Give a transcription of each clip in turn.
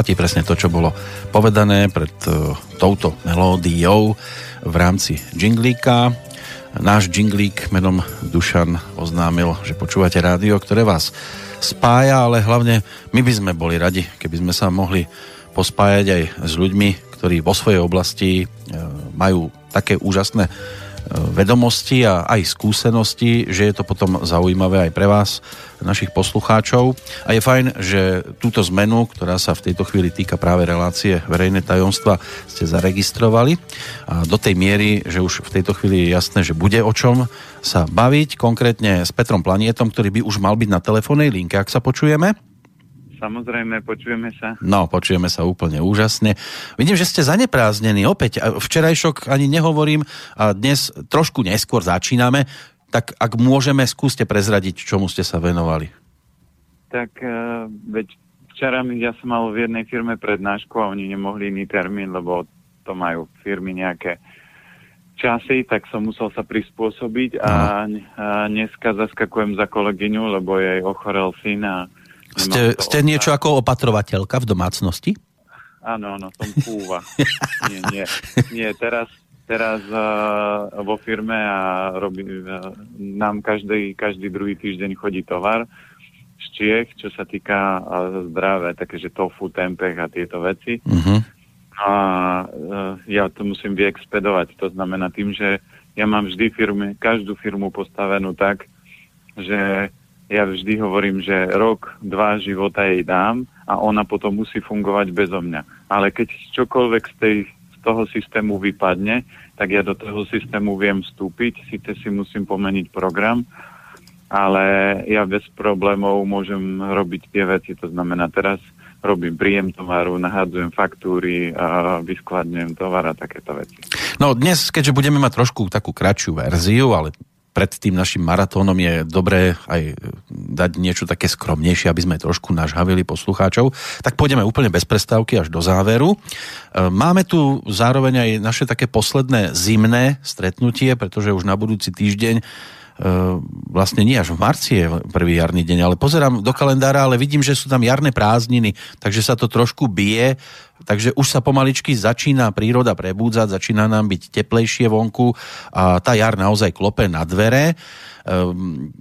Platí presne to, čo bolo povedané pred uh, touto melódiou v rámci džinglíka. Náš džinglík menom Dušan oznámil, že počúvate rádio, ktoré vás spája, ale hlavne my by sme boli radi, keby sme sa mohli pospájať aj s ľuďmi, ktorí vo svojej oblasti majú také úžasné vedomosti a aj skúsenosti, že je to potom zaujímavé aj pre vás, našich poslucháčov. A je fajn, že túto zmenu, ktorá sa v tejto chvíli týka práve relácie verejné tajomstva, ste zaregistrovali. A do tej miery, že už v tejto chvíli je jasné, že bude o čom sa baviť, konkrétne s Petrom Planietom, ktorý by už mal byť na telefónnej linke, ak sa počujeme. Samozrejme, počujeme sa. No, počujeme sa úplne úžasne. Vidím, že ste zaneprázdnení opäť. Včerajšok ani nehovorím a dnes trošku neskôr začíname. Tak ak môžeme, skúste prezradiť, čomu ste sa venovali. Tak uh, veď včera ja som mal v jednej firme prednášku a oni nemohli iný termín, lebo to majú firmy nejaké časy, tak som musel sa prispôsobiť a, a dneska zaskakujem za kolegyňu, lebo jej ochorel syn a ste, ste niečo ako opatrovateľka v domácnosti? Áno, áno, som púva. nie, nie, nie, teraz, teraz uh, vo firme a robí, uh, nám každý, každý druhý týždeň chodí tovar z Čiech, čo sa týka uh, zdravé, také, že tofu, tempeh a tieto veci. Uh-huh. A uh, ja to musím vyexpedovať. To znamená tým, že ja mám vždy firmy, každú firmu postavenú tak, že ja vždy hovorím, že rok, dva života jej dám a ona potom musí fungovať bezo mňa. Ale keď čokoľvek z, tej, z toho systému vypadne, tak ja do toho systému viem vstúpiť, síce si musím pomeniť program, ale ja bez problémov môžem robiť tie veci. To znamená, teraz robím príjem tovaru, nahádzujem faktúry, a vyskladňujem tovar a takéto veci. No dnes, keďže budeme mať trošku takú kratšiu verziu, ale pred tým našim maratónom je dobré aj dať niečo také skromnejšie, aby sme trošku nažhavili poslucháčov. Tak pôjdeme úplne bez prestávky až do záveru. E, máme tu zároveň aj naše také posledné zimné stretnutie, pretože už na budúci týždeň e, vlastne nie až v marci je prvý jarný deň, ale pozerám do kalendára, ale vidím, že sú tam jarné prázdniny, takže sa to trošku bije Takže už sa pomaličky začína príroda prebúdzať, začína nám byť teplejšie vonku a tá jar naozaj klope na dvere. Um,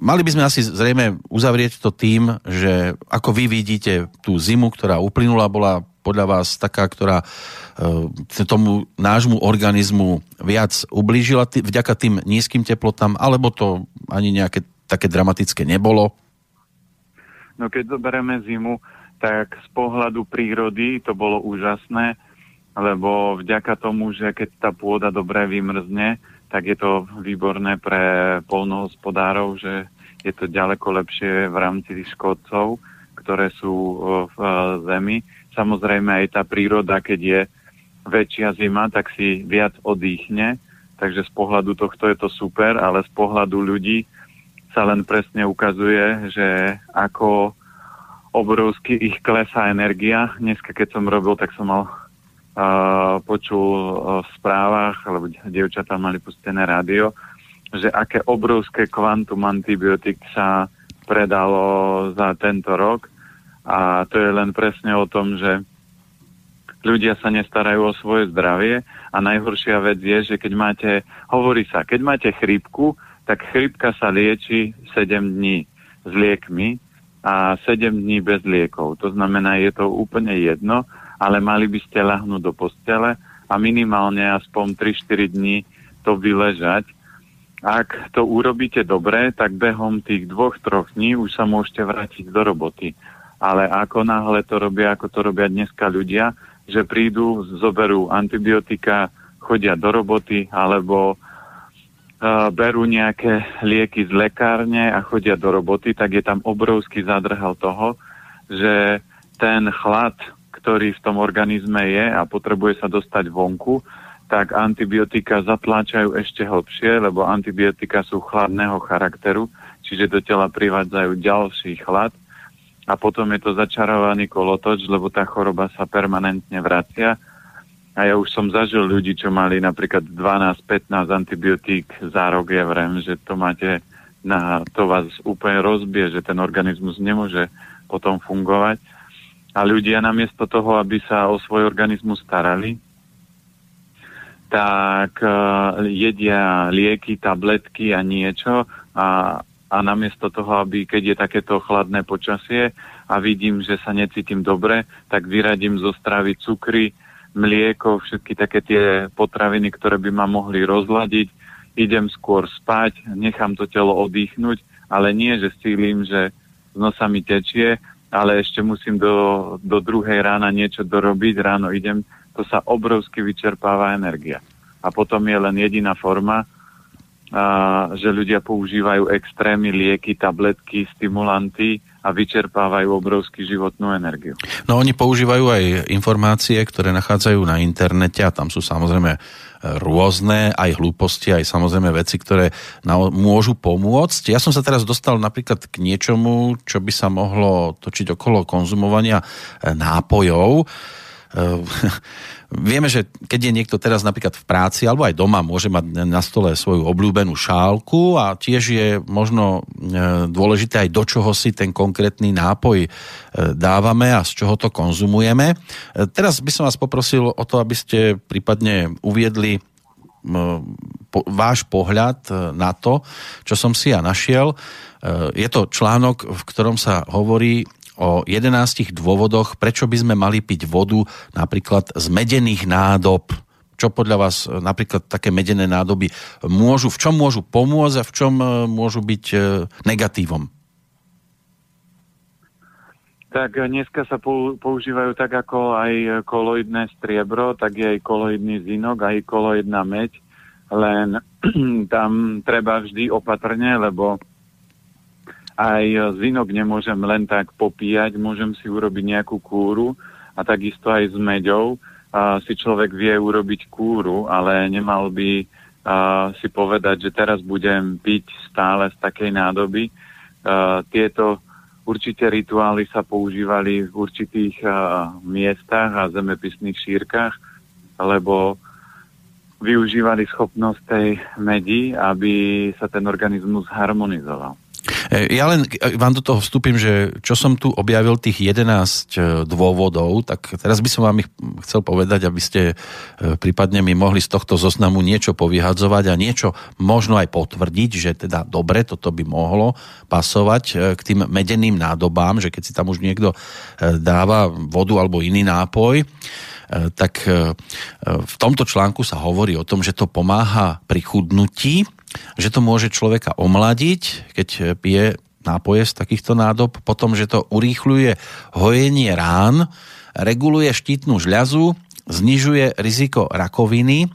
mali by sme asi zrejme uzavrieť to tým, že ako vy vidíte tú zimu, ktorá uplynula, bola podľa vás taká, ktorá uh, tomu nášmu organizmu viac ublížila tý, vďaka tým nízkym teplotám, alebo to ani nejaké také dramatické nebolo? No keď zoberieme zimu, tak z pohľadu prírody to bolo úžasné, lebo vďaka tomu, že keď tá pôda dobre vymrzne, tak je to výborné pre polnohospodárov, že je to ďaleko lepšie v rámci škodcov, ktoré sú v zemi. Samozrejme aj tá príroda, keď je väčšia zima, tak si viac odýchne, takže z pohľadu tohto je to super, ale z pohľadu ľudí sa len presne ukazuje, že ako obrovsky ich klesá energia. Dneska, keď som robil, tak som mal uh, počul uh, v správach, lebo dievčatá mali pustené rádio, že aké obrovské kvantum antibiotik sa predalo za tento rok. A to je len presne o tom, že ľudia sa nestarajú o svoje zdravie a najhoršia vec je, že keď máte, hovorí sa, keď máte chrípku, tak chrípka sa lieči 7 dní s liekmi, a 7 dní bez liekov. To znamená, je to úplne jedno, ale mali by ste lahnúť do postele a minimálne aspoň 3-4 dní to vyležať. Ak to urobíte dobre, tak behom tých dvoch, troch dní už sa môžete vrátiť do roboty. Ale ako náhle to robia, ako to robia dneska ľudia, že prídu, zoberú antibiotika, chodia do roboty, alebo berú nejaké lieky z lekárne a chodia do roboty, tak je tam obrovský zadrhal toho, že ten chlad, ktorý v tom organizme je a potrebuje sa dostať vonku, tak antibiotika zatláčajú ešte hlbšie, lebo antibiotika sú chladného charakteru, čiže do tela privádzajú ďalší chlad. A potom je to začarovaný kolotoč, lebo tá choroba sa permanentne vracia a ja už som zažil ľudí, čo mali napríklad 12-15 antibiotík za rok. Ja vrem, že to máte na to vás úplne rozbie, že ten organizmus nemôže potom fungovať. A ľudia namiesto toho, aby sa o svoj organizmus starali, tak uh, jedia lieky, tabletky a niečo a, a namiesto toho, aby keď je takéto chladné počasie a vidím, že sa necítim dobre, tak vyradím zo stravy cukry, mlieko, všetky také tie potraviny, ktoré by ma mohli rozladiť. Idem skôr spať, nechám to telo oddychnúť, ale nie, že stílim, že z nosa mi tečie, ale ešte musím do, do druhej rána niečo dorobiť, ráno idem to sa obrovsky vyčerpáva energia. A potom je len jediná forma, a, že ľudia používajú extrémy, lieky, tabletky, stimulanty a vyčerpávajú obrovský životnú energiu. No oni používajú aj informácie, ktoré nachádzajú na internete a tam sú samozrejme rôzne, aj hlúposti, aj samozrejme veci, ktoré môžu pomôcť. Ja som sa teraz dostal napríklad k niečomu, čo by sa mohlo točiť okolo konzumovania nápojov Ehm, vieme, že keď je niekto teraz napríklad v práci alebo aj doma, môže mať na stole svoju obľúbenú šálku a tiež je možno ehm, dôležité aj do čoho si ten konkrétny nápoj ehm, dávame a z čoho to konzumujeme. Teraz by som vás poprosil o to, aby ste prípadne uviedli váš pohľad na to, čo som si ja našiel. Je to článok, v ktorom sa hovorí o 11 dôvodoch, prečo by sme mali piť vodu napríklad z medených nádob. Čo podľa vás e, napríklad také medené nádoby môžu, v čom môžu pomôcť a v čom e, môžu byť e, negatívom? Tak dneska sa používajú tak ako aj koloidné striebro, tak je aj koloidný zinok, aj koloidná meď, len tam treba vždy opatrne, lebo aj zinok nemôžem len tak popíjať, môžem si urobiť nejakú kúru a takisto aj s meďou a si človek vie urobiť kúru, ale nemal by a, si povedať, že teraz budem piť stále z takej nádoby. A, tieto určité rituály sa používali v určitých a, miestach a zemepisných šírkach, lebo využívali schopnosť tej medi, aby sa ten organizmus harmonizoval. E, ja len e, vám do toho vstúpim, že čo som tu objavil tých 11 e, dôvodov, tak teraz by som vám ich chcel povedať, aby ste prípadne mi mohli z tohto zoznamu niečo povyhadzovať a niečo možno aj potvrdiť, že teda dobre, toto by mohlo pasovať k tým medeným nádobám, že keď si tam už niekto dáva vodu alebo iný nápoj, tak v tomto článku sa hovorí o tom, že to pomáha pri chudnutí, že to môže človeka omladiť, keď pije nápoje z takýchto nádob, potom, že to urýchľuje hojenie rán, reguluje štítnu žľazu, znižuje riziko rakoviny,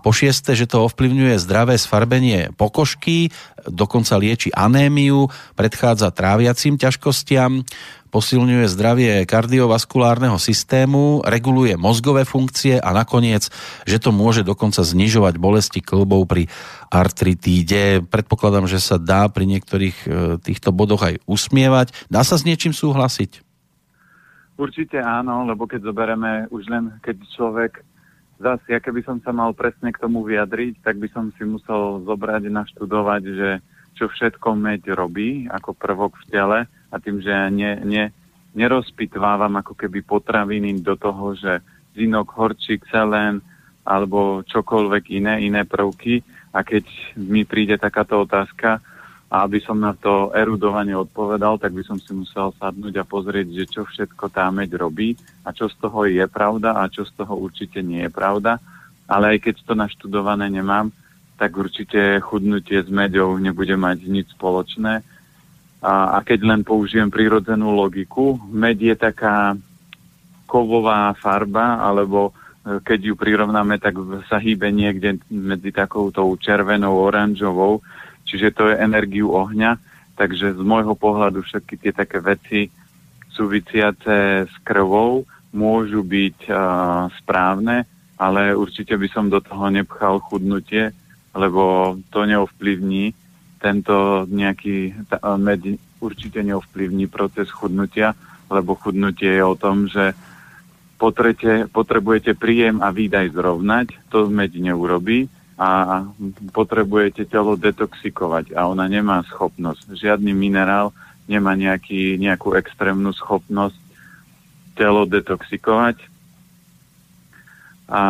po šieste, že to ovplyvňuje zdravé sfarbenie pokožky, dokonca lieči anémiu, predchádza tráviacim ťažkostiam, posilňuje zdravie kardiovaskulárneho systému, reguluje mozgové funkcie a nakoniec, že to môže dokonca znižovať bolesti klbov pri artritíde. Predpokladám, že sa dá pri niektorých e, týchto bodoch aj usmievať. Dá sa s niečím súhlasiť? Určite áno, lebo keď zoberieme už len, keď človek zase, ja keby som sa mal presne k tomu vyjadriť, tak by som si musel zobrať, naštudovať, že čo všetko meď robí ako prvok v tele a tým, že ja ne, ne, nerozpitvávam ako keby potraviny do toho, že zinok, horčík, selen alebo čokoľvek iné, iné prvky. A keď mi príde takáto otázka a aby som na to erudovanie odpovedal, tak by som si musel sadnúť a pozrieť, že čo všetko tá meď robí a čo z toho je pravda a čo z toho určite nie je pravda. Ale aj keď to naštudované nemám, tak určite chudnutie s meďou nebude mať nič spoločné a, a keď len použijem prírodzenú logiku, med je taká kovová farba, alebo e, keď ju prirovnáme, tak sa hýbe niekde medzi takoutou červenou, oranžovou, čiže to je energiu ohňa, takže z môjho pohľadu všetky tie také veci súvisiace s krvou môžu byť uh, správne, ale určite by som do toho nepchal chudnutie, lebo to neovplyvní tento nejaký med určite neovplyvní proces chudnutia, lebo chudnutie je o tom, že potrete, potrebujete príjem a výdaj zrovnať, to med neurobí a potrebujete telo detoxikovať a ona nemá schopnosť. Žiadny minerál nemá nejaký, nejakú extrémnu schopnosť telo detoxikovať a,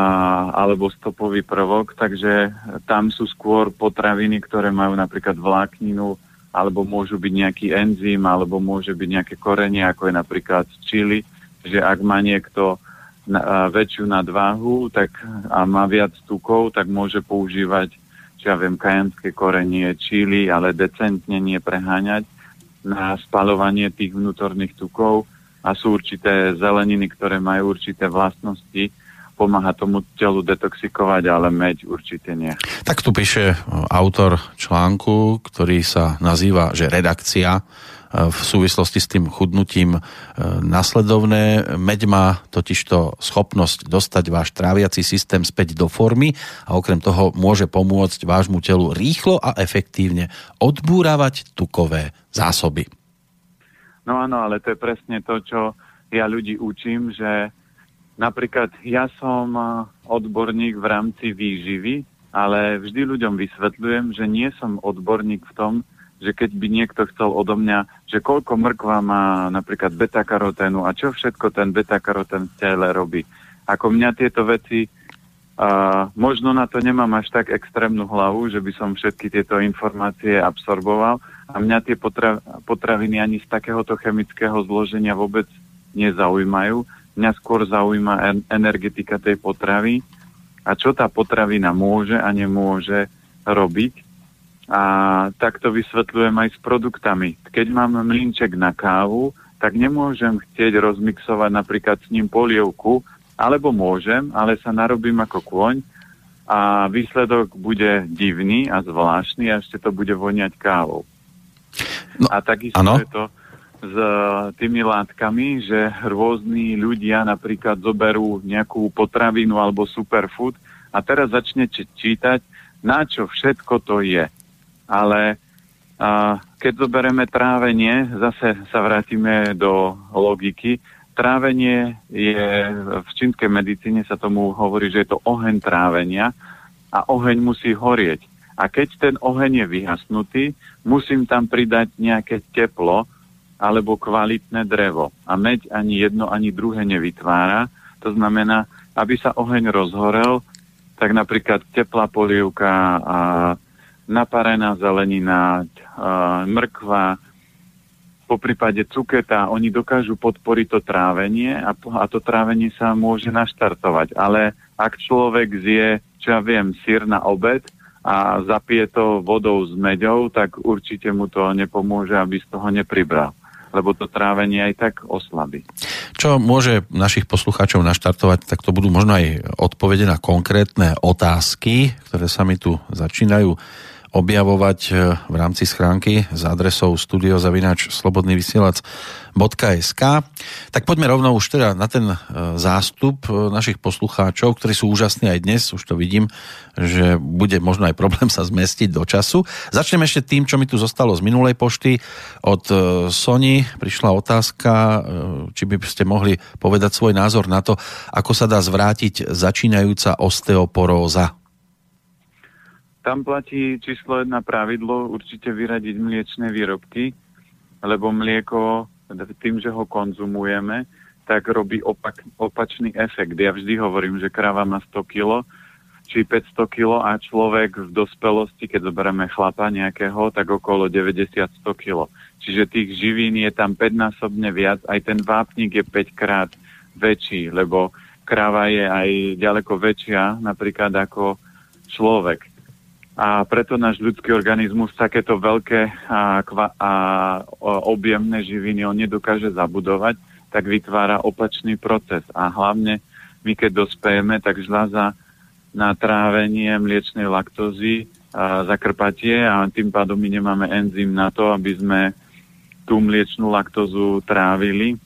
alebo stopový prvok, takže tam sú skôr potraviny, ktoré majú napríklad vlákninu, alebo môžu byť nejaký enzym, alebo môže byť nejaké korenie, ako je napríklad čili, že ak má niekto na, väčšiu nadváhu tak, a má viac tukov, tak môže používať, čo ja viem, kajanské korenie, čili, ale decentne nie preháňať na spalovanie tých vnútorných tukov a sú určité zeleniny, ktoré majú určité vlastnosti, pomáha tomu telu detoxikovať, ale meď určite nie. Tak tu píše autor článku, ktorý sa nazýva, že redakcia v súvislosti s tým chudnutím e, nasledovné. Meď má totižto schopnosť dostať váš tráviaci systém späť do formy a okrem toho môže pomôcť vášmu telu rýchlo a efektívne odbúravať tukové zásoby. No áno, ale to je presne to, čo ja ľudí učím, že Napríklad ja som odborník v rámci výživy, ale vždy ľuďom vysvetľujem, že nie som odborník v tom, že keď by niekto chcel odo mňa, že koľko mrkva má napríklad beta-karoténu a čo všetko ten beta-karotén v tele robí. Ako mňa tieto veci, uh, možno na to nemám až tak extrémnu hlavu, že by som všetky tieto informácie absorboval a mňa tie potra- potraviny ani z takéhoto chemického zloženia vôbec nezaujímajú Mňa skôr zaujíma energetika tej potravy a čo tá potravina môže a nemôže robiť. A takto vysvetľujem aj s produktami. Keď mám mlinček na kávu, tak nemôžem chcieť rozmixovať napríklad s ním polievku, alebo môžem, ale sa narobím ako kôň a výsledok bude divný a zvláštny a ešte to bude voňať kávou. No, a takisto ano. je to s e, tými látkami, že rôzni ľudia napríklad zoberú nejakú potravinu alebo superfood a teraz začne čítať, na čo všetko to je. Ale a, keď zoberieme trávenie, zase sa vrátime do logiky, trávenie je, v čínskej medicíne sa tomu hovorí, že je to oheň trávenia a oheň musí horieť. A keď ten oheň je vyhasnutý, musím tam pridať nejaké teplo, alebo kvalitné drevo. A meď ani jedno, ani druhé nevytvára. To znamená, aby sa oheň rozhorel, tak napríklad teplá polievka, a naparená zelenina, mrkva, po prípade cuketa, oni dokážu podporiť to trávenie a, a to trávenie sa môže naštartovať. Ale ak človek zje, čo ja viem, sír na obed a zapije to vodou s meďou, tak určite mu to nepomôže, aby z toho nepribral lebo to trávenie aj tak oslabí. Čo môže našich poslucháčov naštartovať, tak to budú možno aj odpovede na konkrétne otázky, ktoré sa mi tu začínajú objavovať e, v rámci schránky s adresou studiozavinač slobodnyvysielac.sk Tak poďme rovno už teda na ten e, zástup e, našich poslucháčov, ktorí sú úžasní aj dnes, už to vidím, že bude možno aj problém sa zmestiť do času. Začneme ešte tým, čo mi tu zostalo z minulej pošty. Od Sony prišla otázka, či by ste mohli povedať svoj názor na to, ako sa dá zvrátiť začínajúca osteoporóza. Tam platí číslo jedna pravidlo, určite vyradiť mliečne výrobky, lebo mlieko tým, že ho konzumujeme, tak robí opak, opačný efekt. Ja vždy hovorím, že kráva má 100 kg, či 500 kg a človek v dospelosti, keď zoberieme chlapa nejakého, tak okolo 90-100 kg. Čiže tých živín je tam 5-násobne viac, aj ten vápnik je 5 krát väčší, lebo kráva je aj ďaleko väčšia napríklad ako človek a preto náš ľudský organizmus takéto veľké a, kva, a objemné živiny on nedokáže zabudovať, tak vytvára opačný proces. A hlavne my keď dospejeme, tak žľaza na trávenie mliečnej laktózy a zakrpatie a tým pádom my nemáme enzym na to, aby sme tú mliečnú laktózu trávili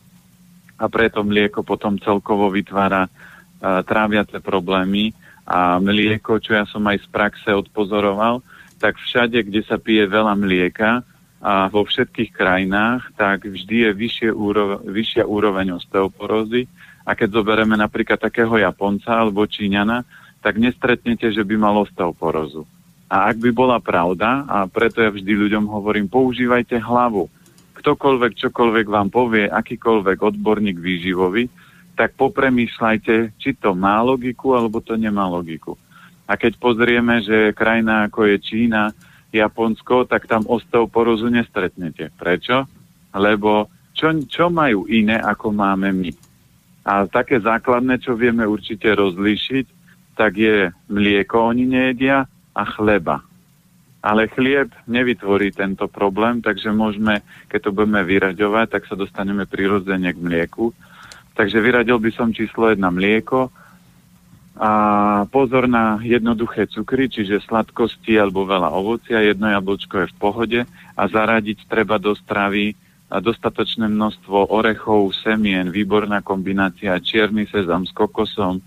a preto mlieko potom celkovo vytvára tráviace problémy a mlieko, čo ja som aj z praxe odpozoroval, tak všade, kde sa pije veľa mlieka a vo všetkých krajinách, tak vždy je vyššie úrove, vyššia úroveň osteoporózy. A keď zoberieme napríklad takého Japonca alebo Číňana, tak nestretnete, že by mal osteoporózu. A ak by bola pravda, a preto ja vždy ľuďom hovorím, používajte hlavu. ktokoľvek, čokoľvek vám povie, akýkoľvek odborník výživový, tak popremýšľajte, či to má logiku, alebo to nemá logiku. A keď pozrieme, že krajina ako je Čína, Japonsko, tak tam osteoporozu nestretnete. Prečo? Lebo čo, čo majú iné, ako máme my? A také základné, čo vieme určite rozlíšiť, tak je mlieko oni nejedia a chleba. Ale chlieb nevytvorí tento problém, takže môžeme, keď to budeme vyraďovať, tak sa dostaneme prirodzene k mlieku. Takže vyradil by som číslo jedna mlieko. A pozor na jednoduché cukry, čiže sladkosti alebo veľa ovocia, jedno jablčko je v pohode. A zaradiť treba do stravy dostatočné množstvo orechov, semien, výborná kombinácia čierny sezam s kokosom,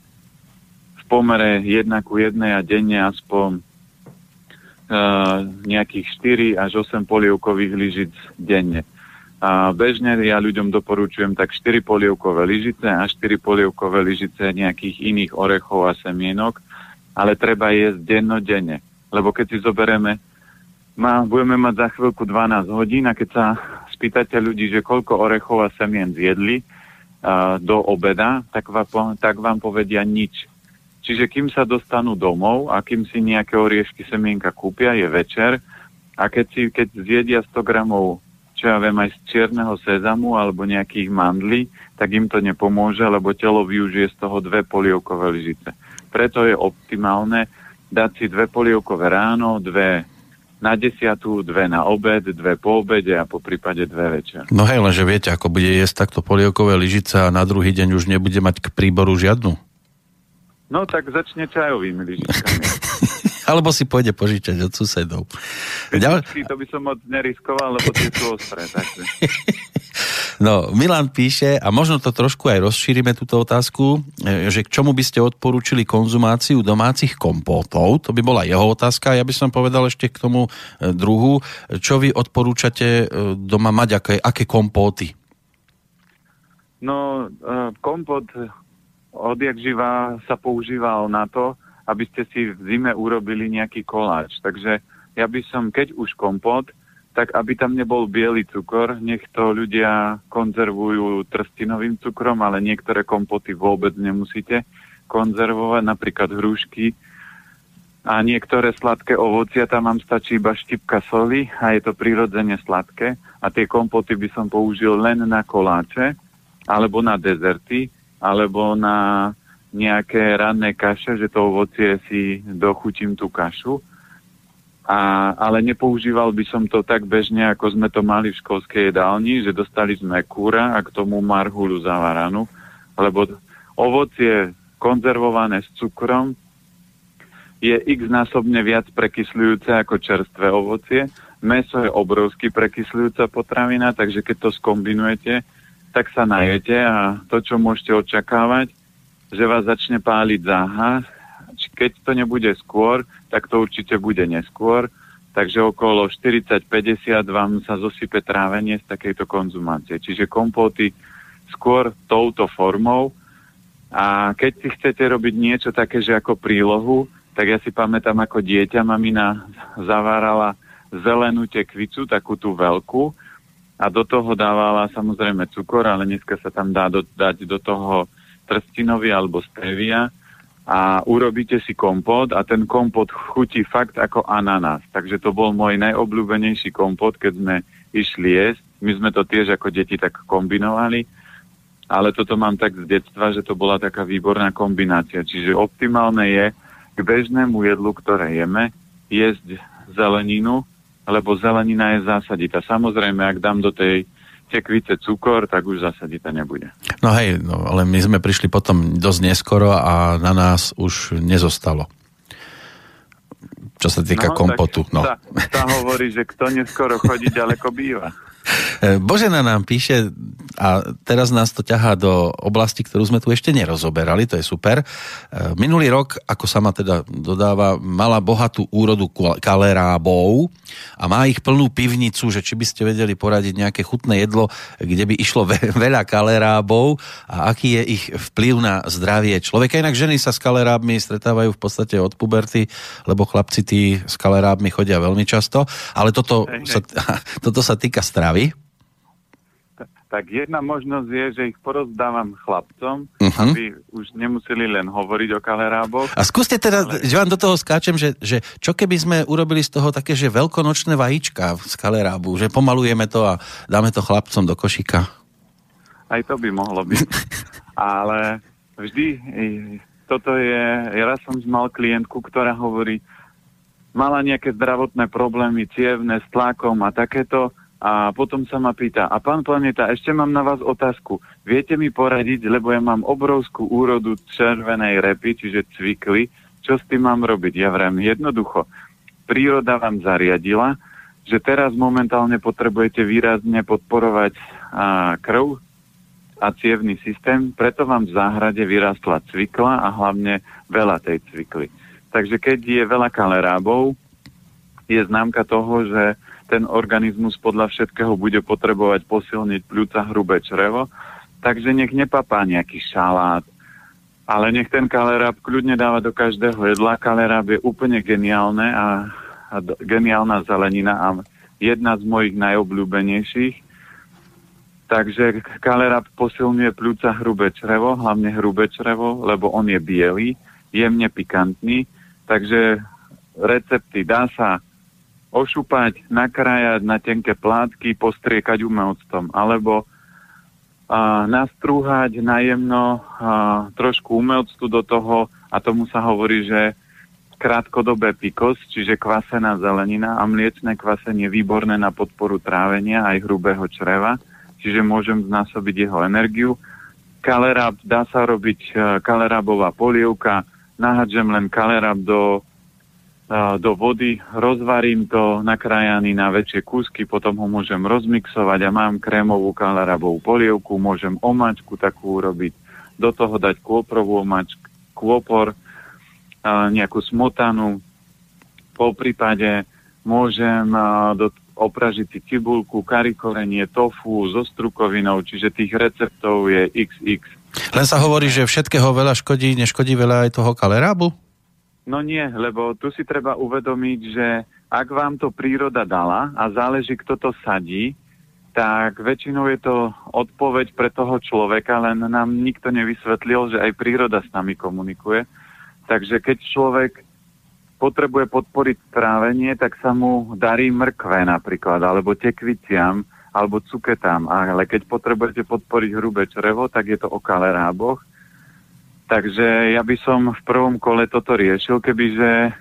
pomere 1 ku 1 a denne aspoň uh, nejakých 4 až 8 polievkových lyžic denne. A bežne ja ľuďom doporučujem tak 4 polievkové lyžice a 4 polievkové lyžice nejakých iných orechov a semienok, ale treba jesť dennodenne. Lebo keď si zoberieme, má, budeme mať za chvíľku 12 hodín a keď sa spýtate ľudí, že koľko orechov a semien zjedli uh, do obeda, tak vám, tak vám povedia nič Čiže kým sa dostanú domov a kým si nejaké oriešky semienka kúpia, je večer a keď, si, keď zjedia 100 gramov, čo ja viem, aj z čierneho sezamu alebo nejakých mandlí, tak im to nepomôže, lebo telo využije z toho dve polievkové lyžice. Preto je optimálne dať si dve polievkové ráno, dve na desiatu, dve na obed, dve po obede a po prípade dve večer. No hej, lenže viete, ako bude jesť takto polievkové lyžice a na druhý deň už nebude mať k príboru žiadnu. No tak začne čajovými lyžičkami. Alebo si pôjde požičať od susedov. Ďal... To by som moc neriskoval, lebo tie sú ostré. Takže. No, Milan píše, a možno to trošku aj rozšírime túto otázku, e, že k čomu by ste odporúčili konzumáciu domácich kompótov? To by bola jeho otázka. Ja by som povedal ešte k tomu e, druhu. Čo vy odporúčate e, doma mať, aké, aké kompóty? No, kompót odjak živa sa používal na to, aby ste si v zime urobili nejaký koláč. Takže ja by som, keď už kompot, tak aby tam nebol biely cukor, nech to ľudia konzervujú trstinovým cukrom, ale niektoré kompoty vôbec nemusíte konzervovať, napríklad hrušky a niektoré sladké ovocia, tam vám stačí iba štipka soli a je to prirodzene sladké a tie kompoty by som použil len na koláče alebo na dezerty alebo na nejaké ranné kaše, že to ovocie si dochutím tú kašu. A, ale nepoužíval by som to tak bežne, ako sme to mali v školskej jedálni, že dostali sme kúra a k tomu marhulu zavaranú, lebo ovocie konzervované s cukrom je x násobne viac prekysľujúce ako čerstvé ovocie. Meso je obrovsky prekysľujúca potravina, takže keď to skombinujete, tak sa najete a to, čo môžete očakávať, že vás začne páliť záha. Keď to nebude skôr, tak to určite bude neskôr. Takže okolo 40-50 vám sa zosype trávenie z takejto konzumácie. Čiže kompóty skôr touto formou. A keď si chcete robiť niečo také, že ako prílohu, tak ja si pamätám, ako dieťa mamina zavárala zelenú tekvicu, takú tú veľkú, a do toho dávala samozrejme cukor, ale dneska sa tam dá do, dať do toho trstinový alebo stevia a urobíte si kompot a ten kompot chutí fakt ako ananás. Takže to bol môj najobľúbenejší kompot, keď sme išli jesť. My sme to tiež ako deti tak kombinovali, ale toto mám tak z detstva, že to bola taká výborná kombinácia. Čiže optimálne je k bežnému jedlu, ktoré jeme, jesť zeleninu, lebo zelenina je zásadita. Samozrejme, ak dám do tej tekvice cukor, tak už zásadita nebude. No hej, no, ale my sme prišli potom dosť neskoro a na nás už nezostalo. Čo sa týka no, kompotu. No. Sa, sa hovorí, že kto neskoro chodí, ďaleko býva. Božena nám píše, a teraz nás to ťahá do oblasti, ktorú sme tu ešte nerozoberali, to je super. E, minulý rok, ako sa ma teda dodáva, mala bohatú úrodu kalerábov a má ich plnú pivnicu, že či by ste vedeli poradiť nejaké chutné jedlo, kde by išlo veľa kalerábov a aký je ich vplyv na zdravie človeka. Inak ženy sa s kalerábmi stretávajú v podstate od puberty, lebo chlapci tí s kalerábmi chodia veľmi často, ale toto, sa, toto sa týka stravy tak jedna možnosť je, že ich porozdávam chlapcom, uh-huh. aby už nemuseli len hovoriť o kaleráboch. A skúste teda, ale... že vám do toho skáčem, že, že čo keby sme urobili z toho také, že veľkonočné vajíčka z kalerábu, že pomalujeme to a dáme to chlapcom do košíka. Aj to by mohlo byť. ale vždy, toto je, ja raz som mal klientku, ktorá hovorí, mala nejaké zdravotné problémy, cievne, s tlakom a takéto, a potom sa ma pýta, a pán Planeta, ešte mám na vás otázku. Viete mi poradiť, lebo ja mám obrovskú úrodu červenej repy, čiže cvikly. Čo s tým mám robiť? Ja vrem jednoducho. Príroda vám zariadila, že teraz momentálne potrebujete výrazne podporovať a, krv a cievný systém, preto vám v záhrade vyrastla cvikla a hlavne veľa tej cvikly. Takže keď je veľa kalerábov, je známka toho, že ten organizmus podľa všetkého bude potrebovať posilniť pľúca hrubé črevo, takže nech nepapá nejaký šalát, ale nech ten kaleráb kľudne dáva do každého jedla. Kaleráb je úplne geniálne a, a geniálna zelenina a jedna z mojich najobľúbenejších. Takže kaleráb posilňuje pľúca hrubé črevo, hlavne hrubé črevo, lebo on je biely, jemne pikantný, takže recepty dá sa ošupať, nakrájať na tenké plátky, postriekať umelctom, alebo a, nastrúhať najemno a, trošku umelctu do toho a tomu sa hovorí, že krátkodobé pikos, čiže kvasená zelenina a mliečné kvasenie výborné na podporu trávenia aj hrubého čreva, čiže môžem znásobiť jeho energiu. Kalerab, dá sa robiť kalerábová polievka, nahadžem len kalerab do do vody, rozvarím to nakrájaný na väčšie kúsky, potom ho môžem rozmixovať a mám krémovú kalarabovú polievku, môžem omačku takú urobiť, do toho dať kôprovú omačku, kôpor, nejakú smotanu, po prípade môžem do, opražiť si cibulku, karikorenie, tofu so strukovinou, čiže tých receptov je XX. Len sa hovorí, že všetkého veľa škodí, neškodí veľa aj toho kalerábu? No nie, lebo tu si treba uvedomiť, že ak vám to príroda dala a záleží, kto to sadí, tak väčšinou je to odpoveď pre toho človeka, len nám nikto nevysvetlil, že aj príroda s nami komunikuje. Takže keď človek potrebuje podporiť trávenie, tak sa mu darí mrkve napríklad, alebo tekviciam, alebo cuketám. Ale keď potrebujete podporiť hrubé črevo, tak je to o kaleráboch Takže ja by som v prvom kole toto riešil, kebyže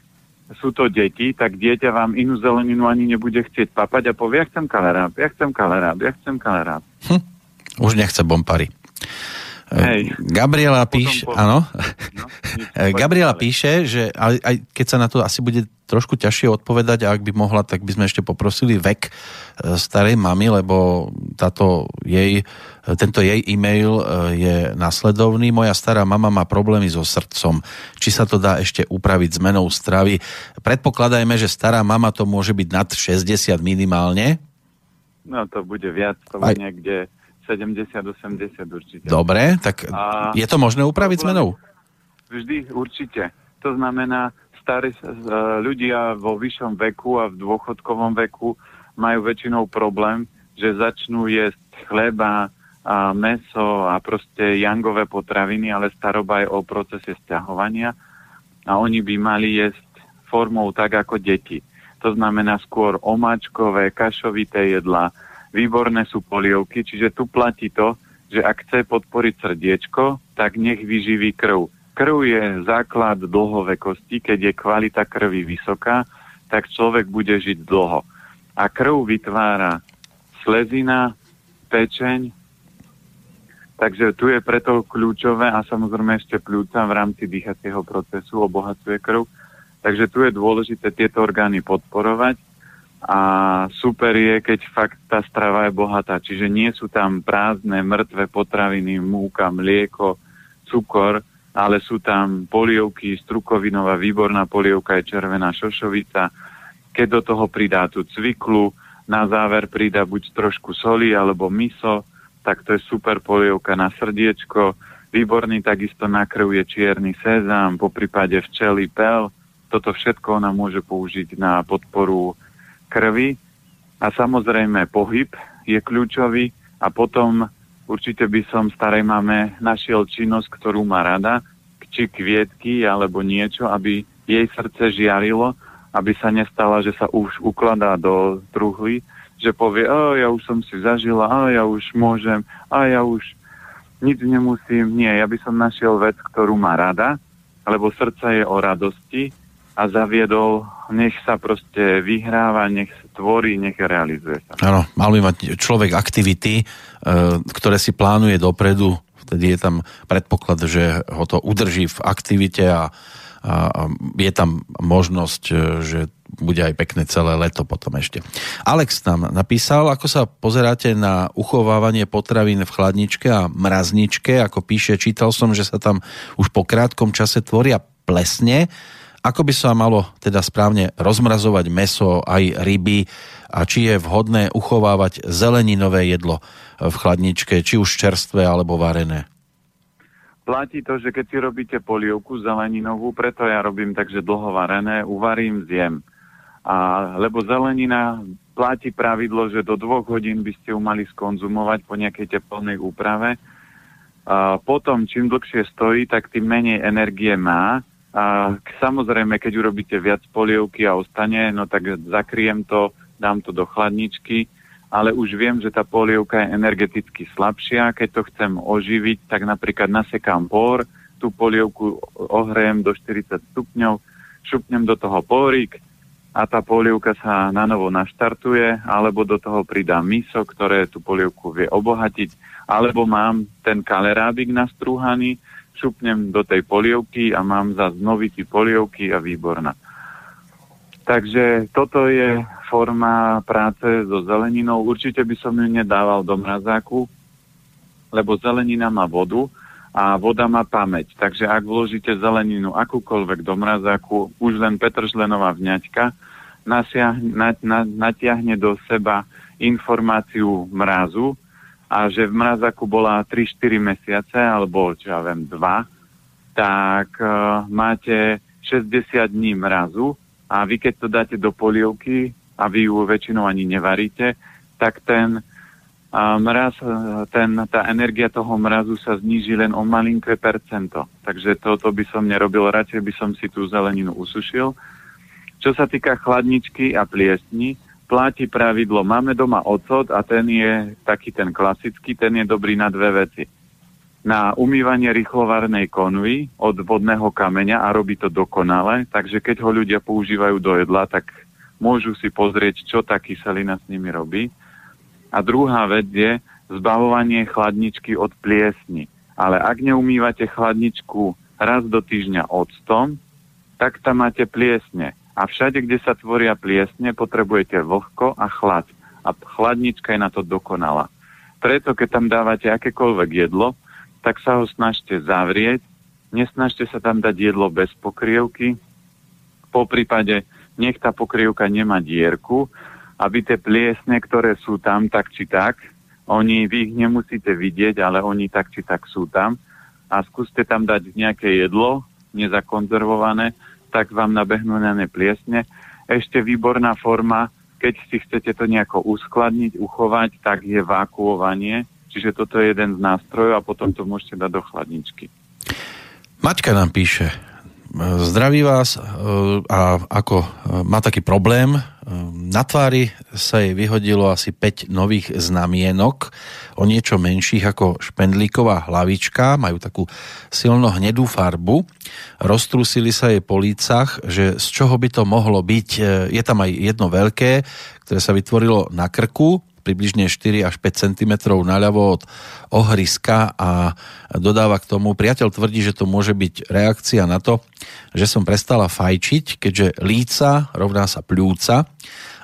sú to deti, tak dieťa vám inú zeleninu ani nebude chcieť papať a povie, ja chcem kaleráb, ja chcem kaleráb, ja chcem kaleráb. Hm, už nechce bompary. Hej. Gabriela píše, áno. No, Gabriela píše, že aj, aj keď sa na to asi bude trošku ťažšie odpovedať a ak by mohla, tak by sme ešte poprosili vek e, starej mamy, lebo táto jej, tento jej e-mail e, je nasledovný. Moja stará mama má problémy so srdcom. Či sa to dá ešte upraviť zmenou stravy? Predpokladajme, že stará mama to môže byť nad 60 minimálne. No to bude viac, to bude niekde 70-80 určite. Dobre, tak a je to možné upraviť zmenou? Vždy, určite. To znamená, starí ľudia vo vyššom veku a v dôchodkovom veku majú väčšinou problém, že začnú jesť chleba, a meso a proste jangové potraviny, ale staroba je o procese stiahovania a oni by mali jesť formou tak ako deti. To znamená skôr omáčkové, kašovité jedla, výborné sú polievky, čiže tu platí to, že ak chce podporiť srdiečko, tak nech vyživí krv. Krv je základ dlhovekosti, keď je kvalita krvi vysoká, tak človek bude žiť dlho. A krv vytvára slezina, pečeň, takže tu je preto kľúčové a samozrejme ešte pľúca v rámci dýchacieho procesu obohacuje krv. Takže tu je dôležité tieto orgány podporovať a super je, keď fakt tá strava je bohatá, čiže nie sú tam prázdne, mŕtve potraviny, múka, mlieko, cukor, ale sú tam polievky, strukovinová, výborná polievka je červená šošovica. Keď do toho pridá tú cviklu, na záver pridá buď trošku soli alebo miso, tak to je super polievka na srdiečko. Výborný takisto na krv je čierny sezam, po prípade včely, pel. Toto všetko ona môže použiť na podporu krvi a samozrejme pohyb je kľúčový a potom určite by som starej mame našiel činnosť, ktorú má rada, či kvietky alebo niečo, aby jej srdce žiarilo, aby sa nestala, že sa už ukladá do truhly, že povie, a ja už som si zažila, a ja už môžem, a ja už nič nemusím. Nie, ja by som našiel vec, ktorú má rada, lebo srdce je o radosti a zaviedol, nech sa proste vyhráva, nech tvorí, nech realizuje sa. Áno, mal by mať človek aktivity, e, ktoré si plánuje dopredu, vtedy je tam predpoklad, že ho to udrží v aktivite a, a, a je tam možnosť, e, že bude aj pekné celé leto potom ešte. Alex nám napísal, ako sa pozeráte na uchovávanie potravín v chladničke a mrazničke, ako píše, čítal som, že sa tam už po krátkom čase tvoria plesne, ako by sa malo teda správne rozmrazovať meso aj ryby a či je vhodné uchovávať zeleninové jedlo v chladničke, či už čerstvé alebo varené? Platí to, že keď si robíte polievku zeleninovú, preto ja robím takže dlho varené, uvarím, zjem. A, lebo zelenina platí pravidlo, že do dvoch hodín by ste ju mali skonzumovať po nejakej teplnej úprave. A potom, čím dlhšie stojí, tak tým menej energie má a samozrejme, keď urobíte viac polievky a ostane, no tak zakriem to, dám to do chladničky, ale už viem, že tá polievka je energeticky slabšia. Keď to chcem oživiť, tak napríklad nasekám por, tú polievku ohrejem do 40 stupňov, šupnem do toho porík a tá polievka sa na novo naštartuje, alebo do toho pridám miso, ktoré tú polievku vie obohatiť, alebo mám ten kalerábik nastrúhaný, šupnem do tej polievky a mám za znovitý polievky a výborná. Takže toto je forma práce so zeleninou. Určite by som ju nedával do mrazáku, lebo zelenina má vodu a voda má pamäť. Takže ak vložíte zeleninu akúkoľvek do mrazáku, už len petržlenová vňaťka, natiahne do seba informáciu mrazu a že v mrazaku bola 3-4 mesiace, alebo čo ja viem, 2, tak uh, máte 60 dní mrazu a vy keď to dáte do polievky a vy ju väčšinou ani nevaríte, tak ten uh, mraz, ten, tá energia toho mrazu sa zníži len o malinké percento. Takže toto by som nerobil, radšej by som si tú zeleninu usušil. Čo sa týka chladničky a pliesni, platí pravidlo, máme doma ocot a ten je taký ten klasický, ten je dobrý na dve veci. Na umývanie rýchlovarnej konvy od vodného kameňa a robí to dokonale, takže keď ho ľudia používajú do jedla, tak môžu si pozrieť, čo tá kyselina s nimi robí. A druhá vec je zbavovanie chladničky od pliesni. Ale ak neumývate chladničku raz do týždňa octom, tak tam máte pliesne a všade, kde sa tvoria pliesne, potrebujete vlhko a chlad. A chladnička je na to dokonalá. Preto, keď tam dávate akékoľvek jedlo, tak sa ho snažte zavrieť, nesnažte sa tam dať jedlo bez pokrievky, po prípade nech tá pokrievka nemá dierku, aby tie pliesne, ktoré sú tam tak či tak, oni, vy ich nemusíte vidieť, ale oni tak či tak sú tam a skúste tam dať nejaké jedlo, nezakonzervované, tak vám nabehnú na ne pliesne. Ešte výborná forma, keď si chcete to nejako uskladniť, uchovať, tak je vákuovanie. Čiže toto je jeden z nástrojov a potom to môžete dať do chladničky. Maťka nám píše, zdraví vás e, a ako e, má taký problém, na tvári sa jej vyhodilo asi 5 nových znamienok, o niečo menších ako špendlíková hlavička, majú takú silno hnedú farbu, roztrusili sa jej po lícach, že z čoho by to mohlo byť. Je tam aj jedno veľké, ktoré sa vytvorilo na krku, približne 4 až 5 cm naľavo od ohryska a dodáva k tomu, priateľ tvrdí, že to môže byť reakcia na to, že som prestala fajčiť, keďže líca rovná sa pľúca,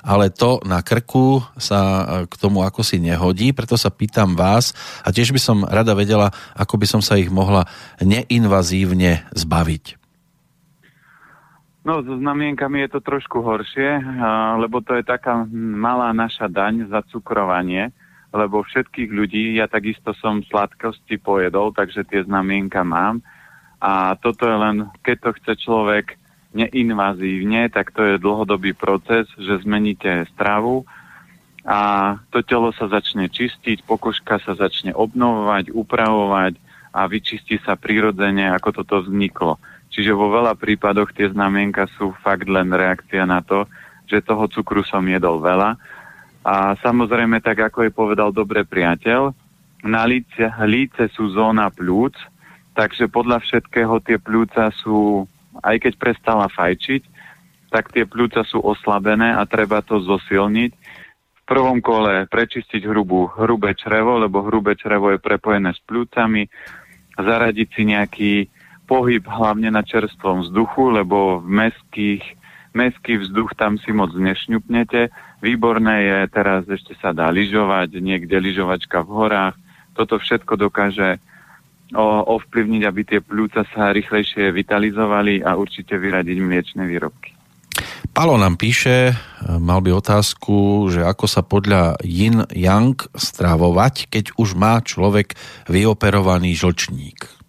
ale to na krku sa k tomu ako si nehodí, preto sa pýtam vás a tiež by som rada vedela, ako by som sa ich mohla neinvazívne zbaviť. No, so znamienkami je to trošku horšie, lebo to je taká malá naša daň za cukrovanie, lebo všetkých ľudí, ja takisto som sladkosti pojedol, takže tie znamienka mám. A toto je len, keď to chce človek neinvazívne, tak to je dlhodobý proces, že zmeníte stravu a to telo sa začne čistiť, pokožka sa začne obnovovať, upravovať a vyčistí sa prirodzene, ako toto vzniklo. Čiže vo veľa prípadoch tie znamienka sú fakt len reakcia na to, že toho cukru som jedol veľa. A samozrejme, tak ako je povedal dobre priateľ, na líce, líce sú zóna plúc, takže podľa všetkého tie plúca sú, aj keď prestala fajčiť, tak tie plúca sú oslabené a treba to zosilniť v prvom kole prečistiť hrubú, hrubé črevo, lebo hrubé črevo je prepojené s plúcami, zaradiť si nejaký pohyb hlavne na čerstvom vzduchu, lebo v meských, meský vzduch tam si moc nešňupnete. Výborné je, teraz ešte sa dá lyžovať, niekde lyžovačka v horách. Toto všetko dokáže ovplyvniť, aby tie plúca sa rýchlejšie vitalizovali a určite vyradiť mliečne výrobky. Palo nám píše, e, mal by otázku, že ako sa podľa Yin Yang stravovať, keď už má človek vyoperovaný žlčník.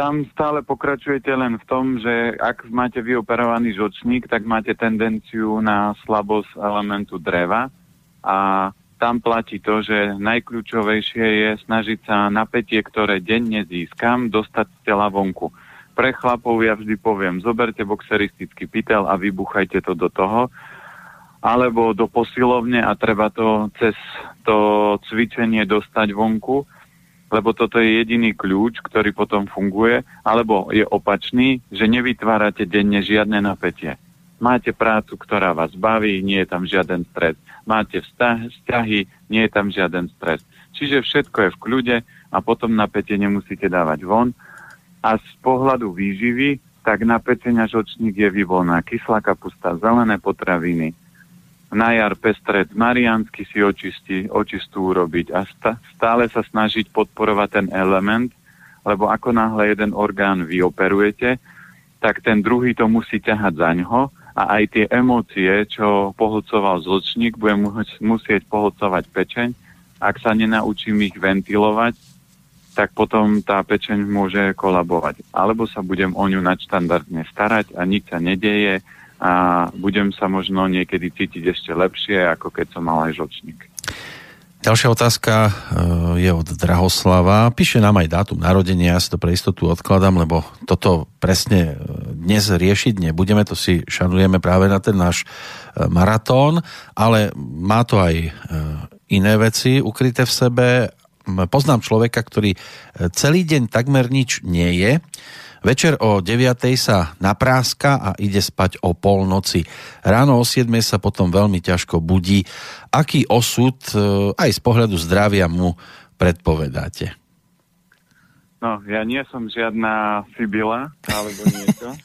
Tam stále pokračujete len v tom, že ak máte vyoperovaný žlčník, tak máte tendenciu na slabosť elementu dreva. A tam platí to, že najkľúčovejšie je snažiť sa napätie, ktoré denne získam, dostať z tela vonku. Pre chlapov ja vždy poviem, zoberte boxeristický pytel a vybuchajte to do toho, alebo do posilovne a treba to cez to cvičenie dostať vonku, lebo toto je jediný kľúč, ktorý potom funguje, alebo je opačný, že nevytvárate denne žiadne napätie. Máte prácu, ktorá vás baví, nie je tam žiaden stres. Máte vzťahy, nie je tam žiaden stres. Čiže všetko je v kľude a potom napätie nemusíte dávať von a z pohľadu výživy, tak na pecenia žočník je vyvolná kyslá kapusta, zelené potraviny, na jar pestret mariansky si očistí, očistú urobiť a stále sa snažiť podporovať ten element, lebo ako náhle jeden orgán vyoperujete, tak ten druhý to musí ťahať za ňo a aj tie emócie, čo pohodcoval zločník, bude musieť pohodcovať pečeň. Ak sa nenaučím ich ventilovať, tak potom tá pečeň môže kolabovať. Alebo sa budem o ňu nadštandardne starať a nič sa nedeje a budem sa možno niekedy cítiť ešte lepšie, ako keď som mal aj žočník. Ďalšia otázka e, je od Drahoslava. Píše nám aj dátum narodenia, ja si to pre istotu odkladám, lebo toto presne e, dnes riešiť nebudeme, to si šanujeme práve na ten náš e, maratón, ale má to aj iné veci ukryté v sebe poznám človeka, ktorý celý deň takmer nič nie je, Večer o 9. sa napráska a ide spať o polnoci. Ráno o 7. sa potom veľmi ťažko budí. Aký osud e, aj z pohľadu zdravia mu predpovedáte? No, ja nie som žiadna Sibila alebo niečo.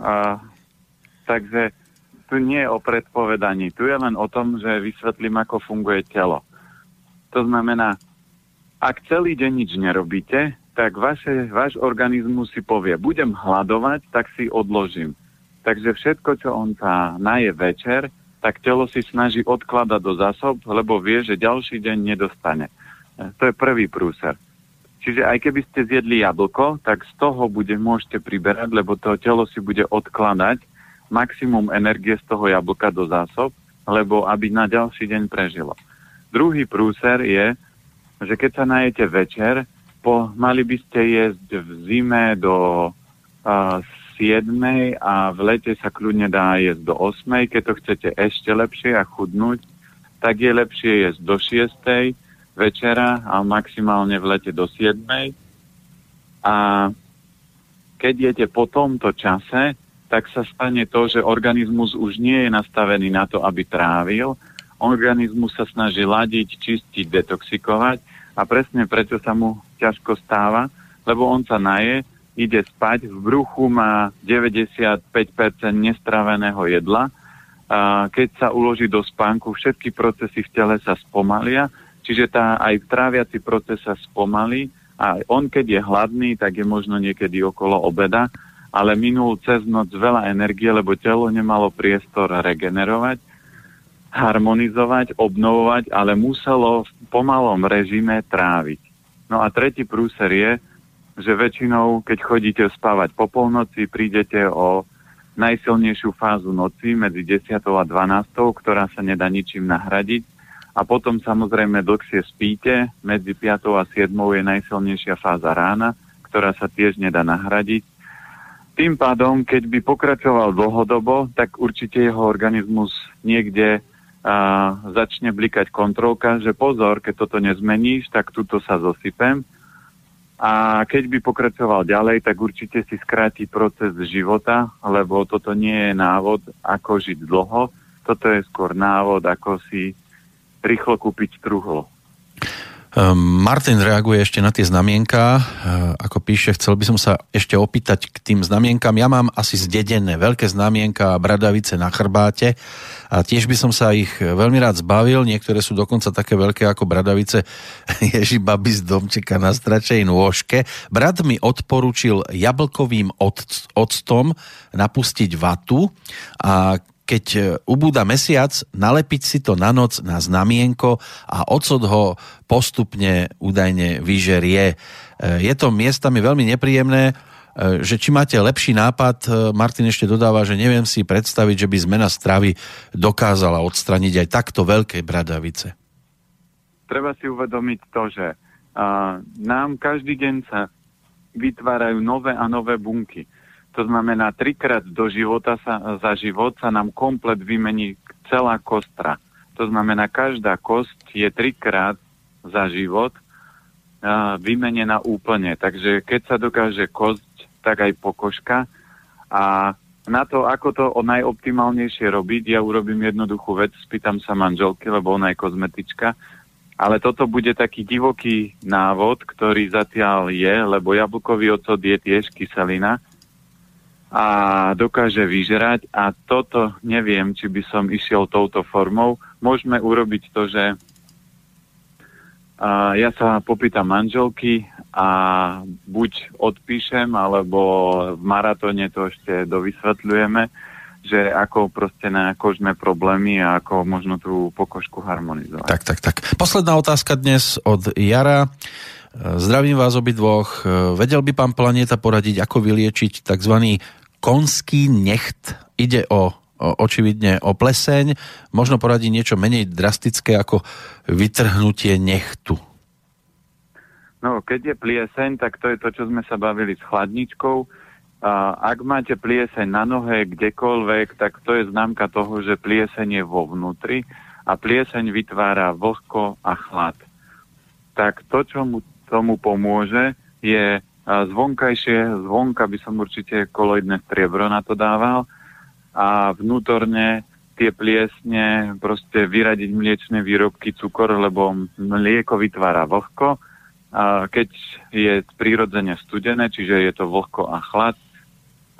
A, takže tu nie je o predpovedaní. Tu je len o tom, že vysvetlím, ako funguje telo. To znamená, ak celý deň nič nerobíte, tak vaše, váš organizmus si povie, budem hľadovať, tak si odložím. Takže všetko, čo on sa naje večer, tak telo si snaží odkladať do zásob, lebo vie, že ďalší deň nedostane. E, to je prvý prúser. Čiže aj keby ste zjedli jablko, tak z toho bude, môžete priberať, lebo to telo si bude odkladať maximum energie z toho jablka do zásob, lebo aby na ďalší deň prežilo. Druhý prúser je, že keď sa najete večer, po, mali by ste jesť v zime do uh, 7 a v lete sa kľudne dá jesť do 8. Keď to chcete ešte lepšie a chudnúť, tak je lepšie jesť do 6. večera a maximálne v lete do 7. A keď jete po tomto čase, tak sa stane to, že organizmus už nie je nastavený na to, aby trávil. Organizmus sa snaží ladiť, čistiť, detoxikovať a presne preto sa mu ťažko stáva, lebo on sa naje, ide spať, v bruchu má 95% nestraveného jedla, a keď sa uloží do spánku, všetky procesy v tele sa spomalia, čiže tá aj tráviaci proces sa spomalí a on keď je hladný, tak je možno niekedy okolo obeda, ale minul cez noc veľa energie, lebo telo nemalo priestor regenerovať harmonizovať, obnovovať, ale muselo v pomalom režime tráviť. No a tretí prúser je, že väčšinou, keď chodíte spávať po polnoci, prídete o najsilnejšiu fázu noci medzi 10. a 12., ktorá sa nedá ničím nahradiť. A potom samozrejme dlhšie spíte, medzi 5. a 7. je najsilnejšia fáza rána, ktorá sa tiež nedá nahradiť. Tým pádom, keď by pokračoval dlhodobo, tak určite jeho organizmus niekde a, začne blikať kontrolka, že pozor, keď toto nezmeníš, tak tuto sa zosypem a keď by pokračoval ďalej, tak určite si skráti proces života, lebo toto nie je návod, ako žiť dlho. Toto je skôr návod, ako si rýchlo kúpiť truhlo. Ehm, Martin reaguje ešte na tie znamienka. Ehm, ako píše, chcel by som sa ešte opýtať k tým znamienkam. Ja mám asi zdedené veľké znamienka a bradavice na chrbáte a tiež by som sa ich veľmi rád zbavil. Niektoré sú dokonca také veľké ako bradavice Ježi babi z domčeka na stračej nôžke. Brat mi odporučil jablkovým octom napustiť vatu a keď e, ubúda mesiac, nalepiť si to na noc na znamienko a odsud ho postupne údajne vyžerie. E, je to miestami veľmi nepríjemné, e, že či máte lepší nápad, Martin ešte dodáva, že neviem si predstaviť, že by zmena stravy dokázala odstraniť aj takto veľké bradavice. Treba si uvedomiť to, že nám každý deň sa vytvárajú nové a nové bunky to znamená, trikrát do života sa, za život sa nám komplet vymení celá kostra. To znamená, každá kost je trikrát za život uh, vymenená úplne. Takže keď sa dokáže kosť, tak aj pokožka. A na to, ako to najoptimálnejšie robiť, ja urobím jednoduchú vec, spýtam sa manželky, lebo ona je kozmetička, ale toto bude taký divoký návod, ktorý zatiaľ je, lebo jablkový ocot je tiež kyselina, a dokáže vyžerať a toto neviem, či by som išiel touto formou. Môžeme urobiť to, že ja sa popýtam manželky a buď odpíšem, alebo v maratóne to ešte dovysvetľujeme, že ako proste na kožné problémy a ako možno tú pokožku harmonizovať. Tak, tak, tak. Posledná otázka dnes od Jara. Zdravím vás obidvoch. Vedel by pán Planeta poradiť, ako vyliečiť tzv konský necht. Ide o, očividne o pleseň. Možno poradí niečo menej drastické ako vytrhnutie nechtu. No, keď je plieseň, tak to je to, čo sme sa bavili s chladničkou. A ak máte plieseň na nohe kdekoľvek, tak to je známka toho, že plieseň je vo vnútri a plieseň vytvára vlhko a chlad. Tak to, čo mu tomu pomôže, je zvonkajšie, zvonka by som určite koloidné striebro na to dával a vnútorne tie pliesne, proste vyradiť mliečne výrobky, cukor, lebo mlieko vytvára vlhko, a keď je prirodzene studené, čiže je to vlhko a chlad.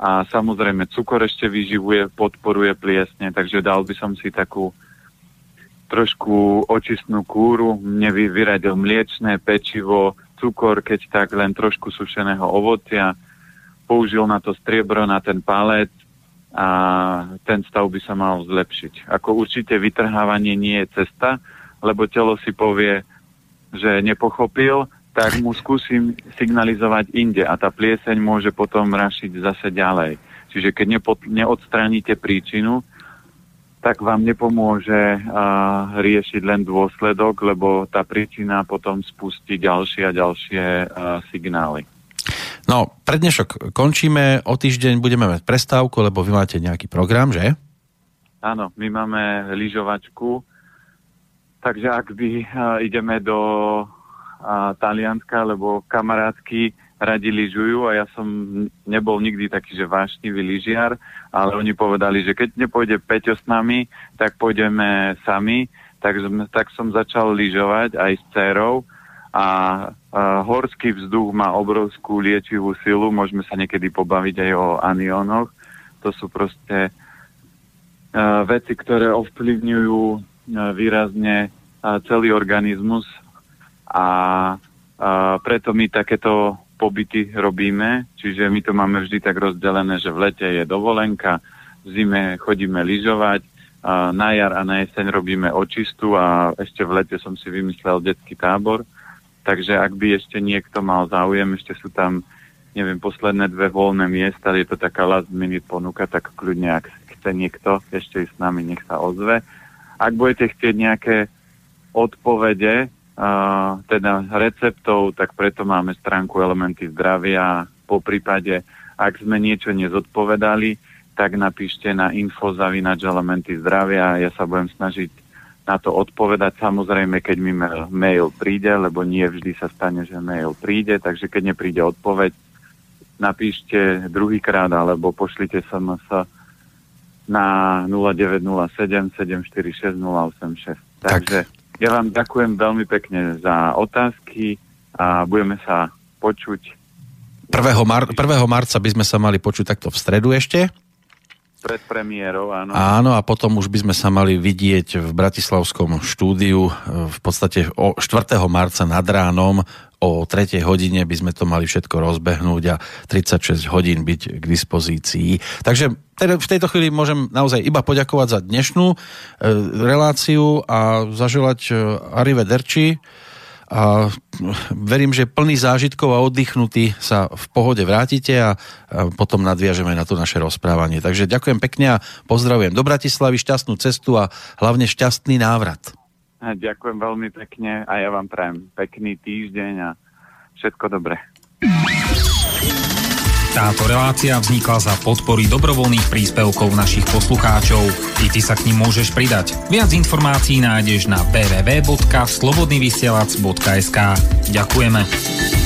A samozrejme cukor ešte vyživuje, podporuje pliesne, takže dal by som si takú trošku očistnú kúru, mne vyradil mliečné pečivo, cukor, keď tak len trošku sušeného ovocia, použil na to striebro, na ten palec a ten stav by sa mal zlepšiť. Ako určite vytrhávanie nie je cesta, lebo telo si povie, že nepochopil, tak mu skúsim signalizovať inde a tá plieseň môže potom rašiť zase ďalej. Čiže keď neodstraníte príčinu, tak vám nepomôže uh, riešiť len dôsledok, lebo tá príčina potom spustí ďalšie a ďalšie uh, signály. No, prednešok končíme, o týždeň budeme mať prestávku, lebo vy máte nejaký program, že? Áno, my máme lyžovačku, takže ak by uh, ideme do uh, Talianska, lebo kamarátsky radi lyžujú a ja som nebol nikdy taký, že vášnivý lyžiar, ale oni povedali, že keď nepôjde Peťo s nami, tak pôjdeme sami, tak, tak som začal lyžovať aj s dcerou a, a horský vzduch má obrovskú liečivú silu, môžeme sa niekedy pobaviť aj o aniónoch, to sú proste uh, veci, ktoré ovplyvňujú uh, výrazne uh, celý organizmus a preto my takéto pobyty robíme, čiže my to máme vždy tak rozdelené, že v lete je dovolenka, v zime chodíme lyžovať, na jar a na jeseň robíme očistu a ešte v lete som si vymyslel detský tábor. Takže ak by ešte niekto mal záujem, ešte sú tam neviem, posledné dve voľné miesta, je to taká last minute ponuka, tak kľudne, ak chce niekto ešte s nami, nech sa ozve. Ak budete chcieť nejaké odpovede, uh, teda receptov, tak preto máme stránku Elementy zdravia. Po prípade, ak sme niečo nezodpovedali, tak napíšte na info zavinač Elementy zdravia. Ja sa budem snažiť na to odpovedať. Samozrejme, keď mi mail príde, lebo nie vždy sa stane, že mail príde, takže keď nepríde odpoveď, napíšte druhýkrát alebo pošlite sa na 0907 746 086. Takže ja vám ďakujem veľmi pekne za otázky a budeme sa počuť. 1. Mar- 1. marca by sme sa mali počuť takto v stredu ešte. Pred premiérou, áno. Áno, a potom už by sme sa mali vidieť v Bratislavskom štúdiu v podstate o 4. marca nad ránom o 3. hodine by sme to mali všetko rozbehnúť a 36 hodín byť k dispozícii. Takže teda v tejto chvíli môžem naozaj iba poďakovať za dnešnú e, reláciu a zaželať e, Arrive Derči a verím, že plný zážitkov a oddychnutý sa v pohode vrátite a, potom nadviažeme na to naše rozprávanie. Takže ďakujem pekne a pozdravujem do Bratislavy, šťastnú cestu a hlavne šťastný návrat. Ďakujem veľmi pekne a ja vám prajem pekný týždeň a všetko dobré. Táto relácia vznikla za podpory dobrovoľných príspevkov našich poslucháčov. I ty sa k ním môžeš pridať. Viac informácií nájdeš na www.slobodnyvysielac.sk Ďakujeme.